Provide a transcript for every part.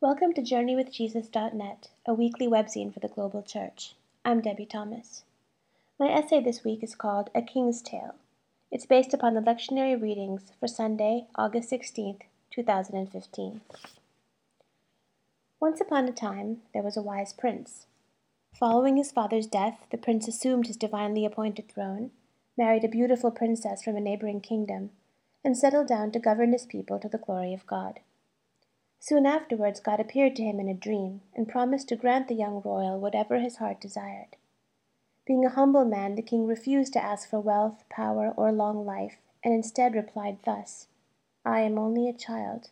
Welcome to JourneyWithJesus.net, a weekly webzine for the global church. I'm Debie Thomas. My essay this week is called A King's Tale. It's based upon the lectionary readings for Sunday, August 16th, 2015. Once upon a time, there was a wise prince. Following his father's death, the prince assumed his divinely appointed throne, married a beautiful princess from a neighboring kingdom, and settled down to govern his people to the glory of God. Soon afterwards God appeared to him in a dream, and promised to grant the young royal whatever his heart desired. Being a humble man, the king refused to ask for wealth, power, or long life, and instead replied thus I am only a child.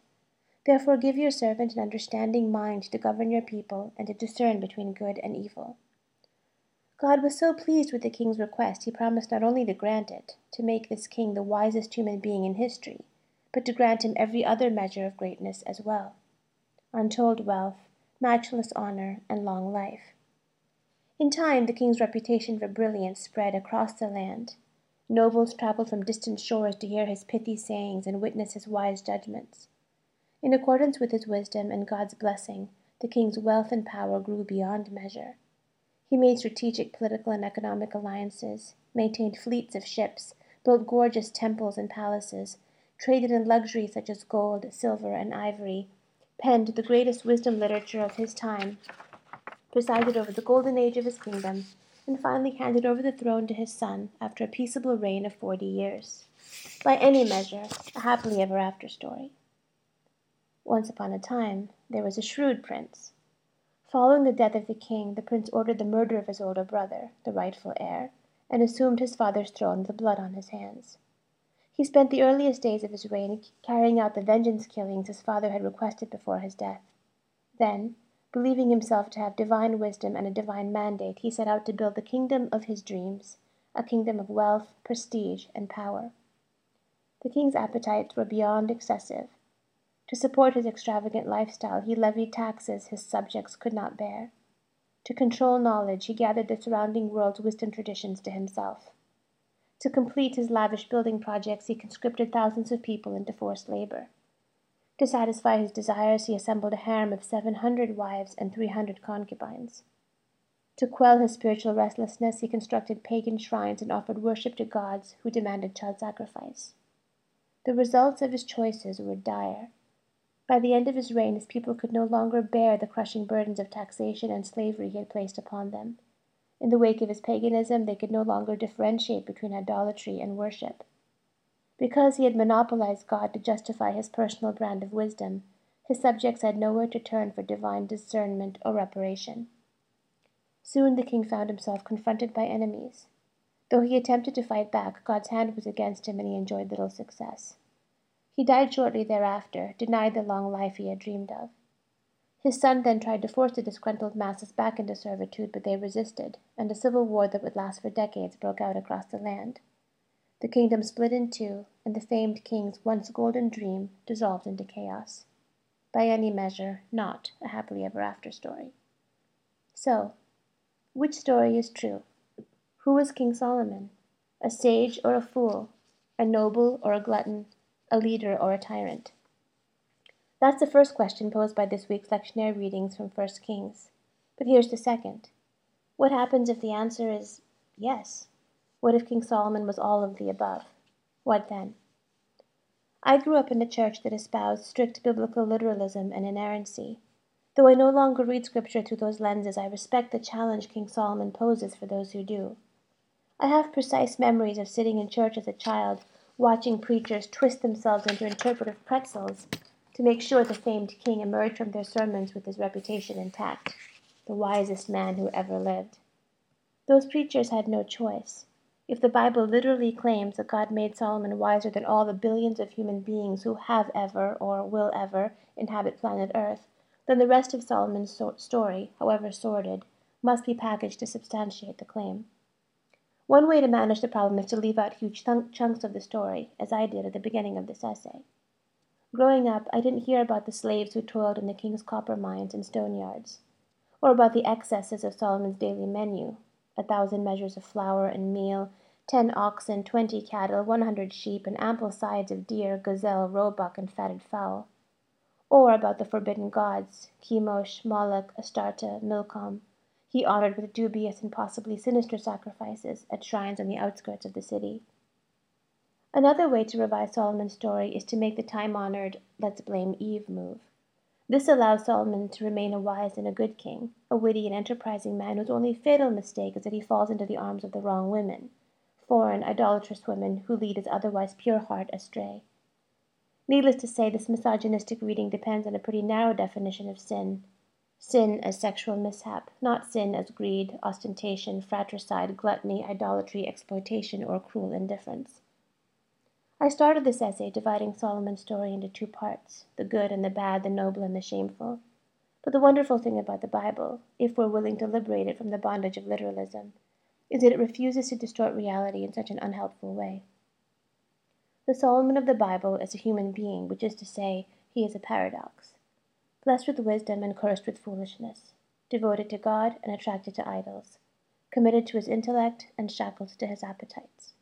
Therefore give your servant an understanding mind to govern your people and to discern between good and evil. God was so pleased with the king's request, he promised not only to grant it, to make this king the wisest human being in history, but to grant him every other measure of greatness as well untold wealth, matchless honor, and long life. In time the king's reputation for brilliance spread across the land. Nobles traveled from distant shores to hear his pithy sayings and witness his wise judgments. In accordance with his wisdom and God's blessing, the king's wealth and power grew beyond measure. He made strategic political and economic alliances, maintained fleets of ships, built gorgeous temples and palaces, traded in luxuries such as gold, silver, and ivory, penned the greatest wisdom literature of his time, presided over the golden age of his kingdom, and finally handed over the throne to his son after a peaceable reign of forty years. By any measure, a happily ever after story. Once upon a time, there was a shrewd prince. Following the death of the king, the prince ordered the murder of his older brother, the rightful heir, and assumed his father's throne with blood on his hands. He spent the earliest days of his reign carrying out the vengeance killings his father had requested before his death. Then, believing himself to have divine wisdom and a divine mandate, he set out to build the kingdom of his dreams, a kingdom of wealth, prestige, and power. The king's appetites were beyond excessive. To support his extravagant lifestyle, he levied taxes his subjects could not bear. To control knowledge, he gathered the surrounding world's wisdom traditions to himself. To complete his lavish building projects, he conscripted thousands of people into forced labor. To satisfy his desires, he assembled a harem of seven hundred wives and three hundred concubines. To quell his spiritual restlessness, he constructed pagan shrines and offered worship to gods who demanded child sacrifice. The results of his choices were dire. By the end of his reign, his people could no longer bear the crushing burdens of taxation and slavery he had placed upon them. In the wake of his paganism, they could no longer differentiate between idolatry and worship. Because he had monopolized God to justify his personal brand of wisdom, his subjects had nowhere to turn for divine discernment or reparation. Soon the king found himself confronted by enemies. Though he attempted to fight back, God's hand was against him and he enjoyed little success. He died shortly thereafter, denied the long life he had dreamed of. His son then tried to force the disgruntled masses back into servitude, but they resisted, and a civil war that would last for decades broke out across the land. The kingdom split in two, and the famed king's once golden dream dissolved into chaos. By any measure, not a happily ever after story. So, which story is true? Who was King Solomon? A sage or a fool? A noble or a glutton? A leader or a tyrant? That's the first question posed by this week's lectionary readings from 1 Kings. But here's the second. What happens if the answer is yes? What if King Solomon was all of the above? What then? I grew up in a church that espoused strict biblical literalism and inerrancy. Though I no longer read Scripture through those lenses, I respect the challenge King Solomon poses for those who do. I have precise memories of sitting in church as a child, watching preachers twist themselves into interpretive pretzels to make sure the famed king emerged from their sermons with his reputation intact, the wisest man who ever lived. Those preachers had no choice. If the Bible literally claims that God made Solomon wiser than all the billions of human beings who have ever or will ever inhabit planet Earth, then the rest of Solomon's story, however sordid, must be packaged to substantiate the claim. One way to manage the problem is to leave out huge chunks of the story, as I did at the beginning of this essay. Growing up, I didn't hear about the slaves who toiled in the king's copper mines and stone yards, or about the excesses of Solomon's daily menu. A thousand measures of flour and meal, ten oxen, twenty cattle, one hundred sheep, and ample sides of deer, gazelle, roebuck, and fatted fowl, or about the forbidden gods, Chemosh, Moloch, Astarte, Milcom, he honored with dubious and possibly sinister sacrifices at shrines on the outskirts of the city. Another way to revise Solomon's story is to make the time honored let's blame Eve move. This allows Solomon to remain a wise and a good king, a witty and enterprising man whose only fatal mistake is that he falls into the arms of the wrong women, foreign, idolatrous women who lead his otherwise pure heart astray. Needless to say, this misogynistic reading depends on a pretty narrow definition of sin. Sin as sexual mishap, not sin as greed, ostentation, fratricide, gluttony, idolatry, exploitation, or cruel indifference. I started this essay dividing Solomon's story into two parts the good and the bad, the noble and the shameful. But the wonderful thing about the Bible, if we're willing to liberate it from the bondage of literalism, is that it refuses to distort reality in such an unhelpful way. The Solomon of the Bible is a human being, which is to say, he is a paradox. Blessed with wisdom and cursed with foolishness, devoted to God and attracted to idols, committed to his intellect and shackled to his appetites.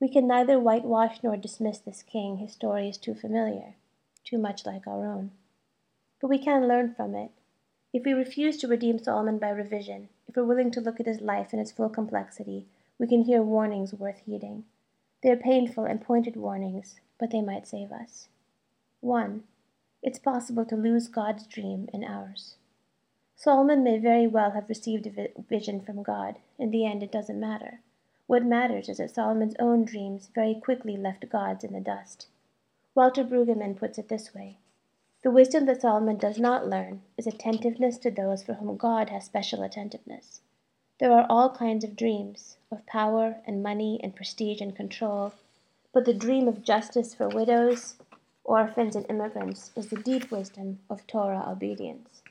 We can neither whitewash nor dismiss this king, his story is too familiar, too much like our own. But we can learn from it. If we refuse to redeem Solomon by revision, if we're willing to look at his life in its full complexity, we can hear warnings worth heeding. They are painful and pointed warnings, but they might save us. 1. It's possible to lose God's dream in ours. Solomon may very well have received a vision from God. In the end, it doesn't matter. What matters is that Solomon's own dreams very quickly left God's in the dust. Walter Brueggemann puts it this way The wisdom that Solomon does not learn is attentiveness to those for whom God has special attentiveness. There are all kinds of dreams, of power and money and prestige and control, but the dream of justice for widows, orphans, and immigrants is the deep wisdom of Torah obedience.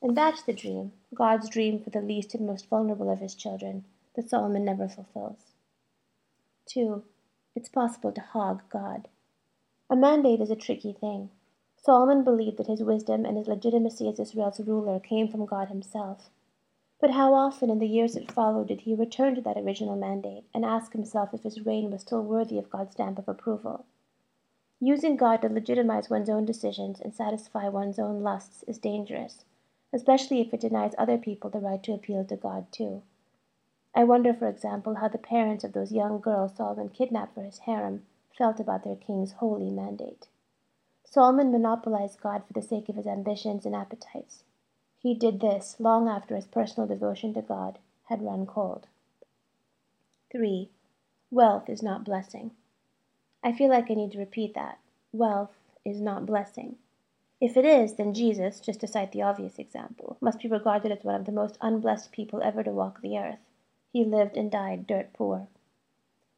And that's the dream, God's dream for the least and most vulnerable of his children that Solomon never fulfills. 2. It's possible to hog God. A mandate is a tricky thing. Solomon believed that his wisdom and his legitimacy as Israel's ruler came from God himself. But how often in the years that followed did he return to that original mandate and ask himself if his reign was still worthy of God's stamp of approval? Using God to legitimize one's own decisions and satisfy one's own lusts is dangerous, especially if it denies other people the right to appeal to God too. I wonder, for example, how the parents of those young girls Solomon kidnapped for his harem felt about their king's holy mandate. Solomon monopolized God for the sake of his ambitions and appetites. He did this long after his personal devotion to God had run cold. 3. Wealth is not blessing. I feel like I need to repeat that. Wealth is not blessing. If it is, then Jesus, just to cite the obvious example, must be regarded as one of the most unblessed people ever to walk the earth. He lived and died dirt poor.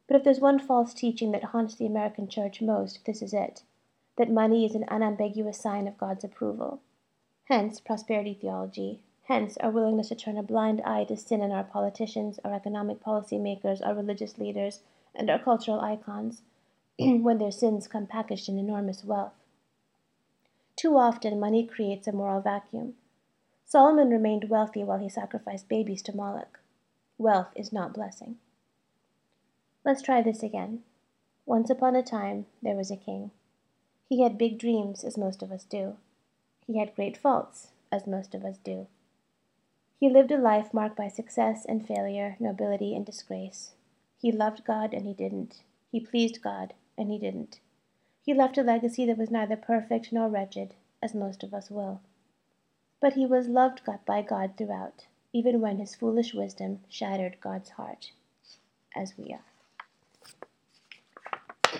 But if there's one false teaching that haunts the American church most, this is it that money is an unambiguous sign of God's approval. Hence, prosperity theology. Hence, our willingness to turn a blind eye to sin in our politicians, our economic policy makers, our religious leaders, and our cultural icons when their sins come packaged in enormous wealth. Too often, money creates a moral vacuum. Solomon remained wealthy while he sacrificed babies to Moloch. Wealth is not blessing. Let's try this again. Once upon a time there was a king. He had big dreams, as most of us do. He had great faults, as most of us do. He lived a life marked by success and failure, nobility and disgrace. He loved God and he didn't. He pleased God and he didn't. He left a legacy that was neither perfect nor wretched, as most of us will. But he was loved by God throughout, even when his foolish wisdom shattered God's heart, as we are.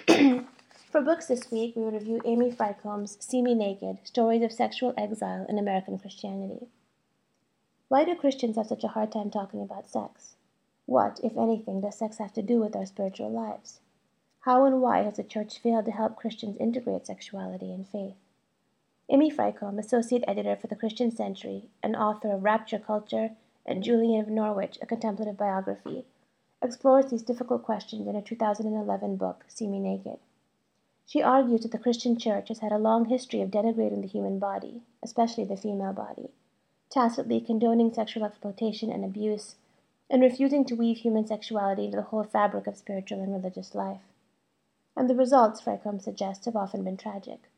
For books this week, we will review Amy Frykholm's See Me Naked Stories of Sexual Exile in American Christianity. Why do Christians have such a hard time talking about sex? What, if anything, does sex have to do with our spiritual lives? How and why has the church failed to help Christians integrate sexuality and faith? Amy Frykholm, associate editor for the Christian Century and author of Rapture Culture and Julian of Norwich, a contemplative biography, explores these difficult questions in her 2011 book, See Me Naked. She argues that the Christian church has had a long history of denigrating the human body, especially the female body, tacitly condoning sexual exploitation and abuse, and refusing to weave human sexuality into the whole fabric of spiritual and religious life. And the results, Frykholm suggests, have often been tragic.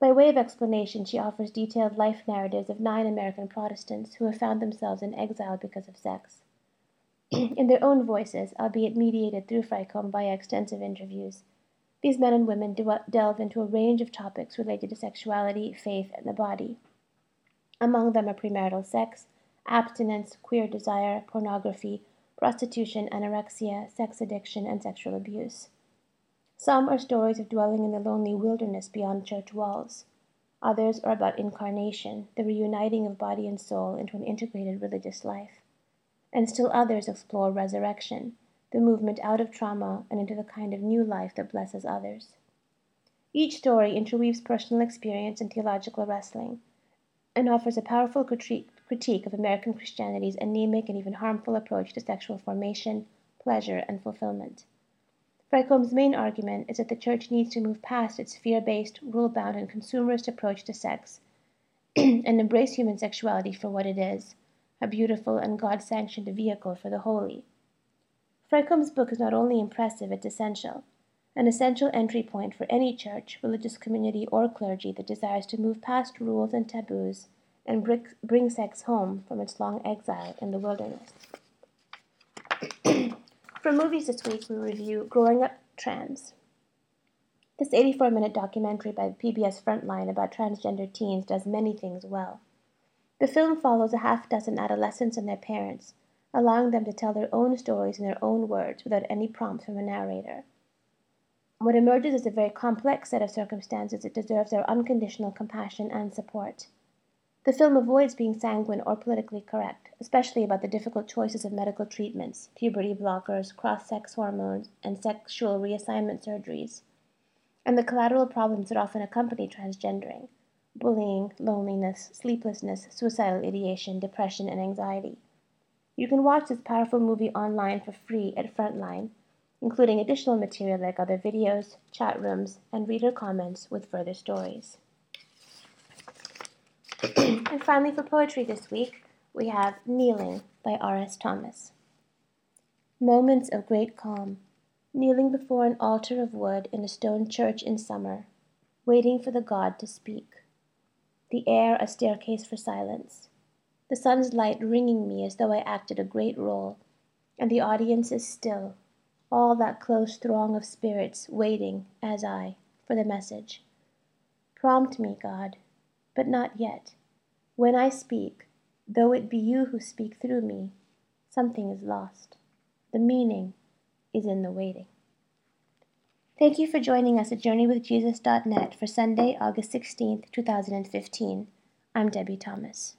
By way of explanation, she offers detailed life narratives of nine American Protestants who have found themselves in exile because of sex. in their own voices, albeit mediated through Frykholm via extensive interviews, these men and women delve into a range of topics related to sexuality, faith, and the body. Among them are premarital sex, abstinence, queer desire, pornography, prostitution, anorexia, sex addiction, and sexual abuse. Some are stories of dwelling in the lonely wilderness beyond church walls. Others are about incarnation, the reuniting of body and soul into an integrated religious life. And still others explore resurrection, the movement out of trauma and into the kind of new life that blesses others. Each story interweaves personal experience and theological wrestling and offers a powerful critique of American Christianity's anemic and even harmful approach to sexual formation, pleasure, and fulfillment. Frykholm's main argument is that the Church needs to move past its fear based, rule bound, and consumerist approach to sex and embrace human sexuality for what it is a beautiful and God sanctioned vehicle for the holy. Frykholm's book is not only impressive, it's essential. An essential entry point for any church, religious community, or clergy that desires to move past rules and taboos and bring sex home from its long exile in the wilderness. For movies this week, we review Growing Up Trans. This 84 minute documentary by PBS Frontline about transgender teens does many things well. The film follows a half dozen adolescents and their parents, allowing them to tell their own stories in their own words without any prompts from a narrator. What emerges is a very complex set of circumstances that deserves our unconditional compassion and support. The film avoids being sanguine or politically correct, especially about the difficult choices of medical treatments, puberty blockers, cross sex hormones, and sexual reassignment surgeries, and the collateral problems that often accompany transgendering bullying, loneliness, sleeplessness, suicidal ideation, depression, and anxiety. You can watch this powerful movie online for free at Frontline, including additional material like other videos, chat rooms, and reader comments with further stories. And finally, for poetry this week, we have Kneeling by R.S. Thomas. Moments of great calm, kneeling before an altar of wood in a stone church in summer, waiting for the God to speak. The air a staircase for silence, the sun's light ringing me as though I acted a great role, and the audience is still, all that close throng of spirits waiting, as I, for the message. Prompt me, God, but not yet. When I speak, though it be you who speak through me, something is lost. The meaning is in the waiting. Thank you for joining us at JourneyWithJesus.net for Sunday, August 16th, 2015. I'm Debie Thomas.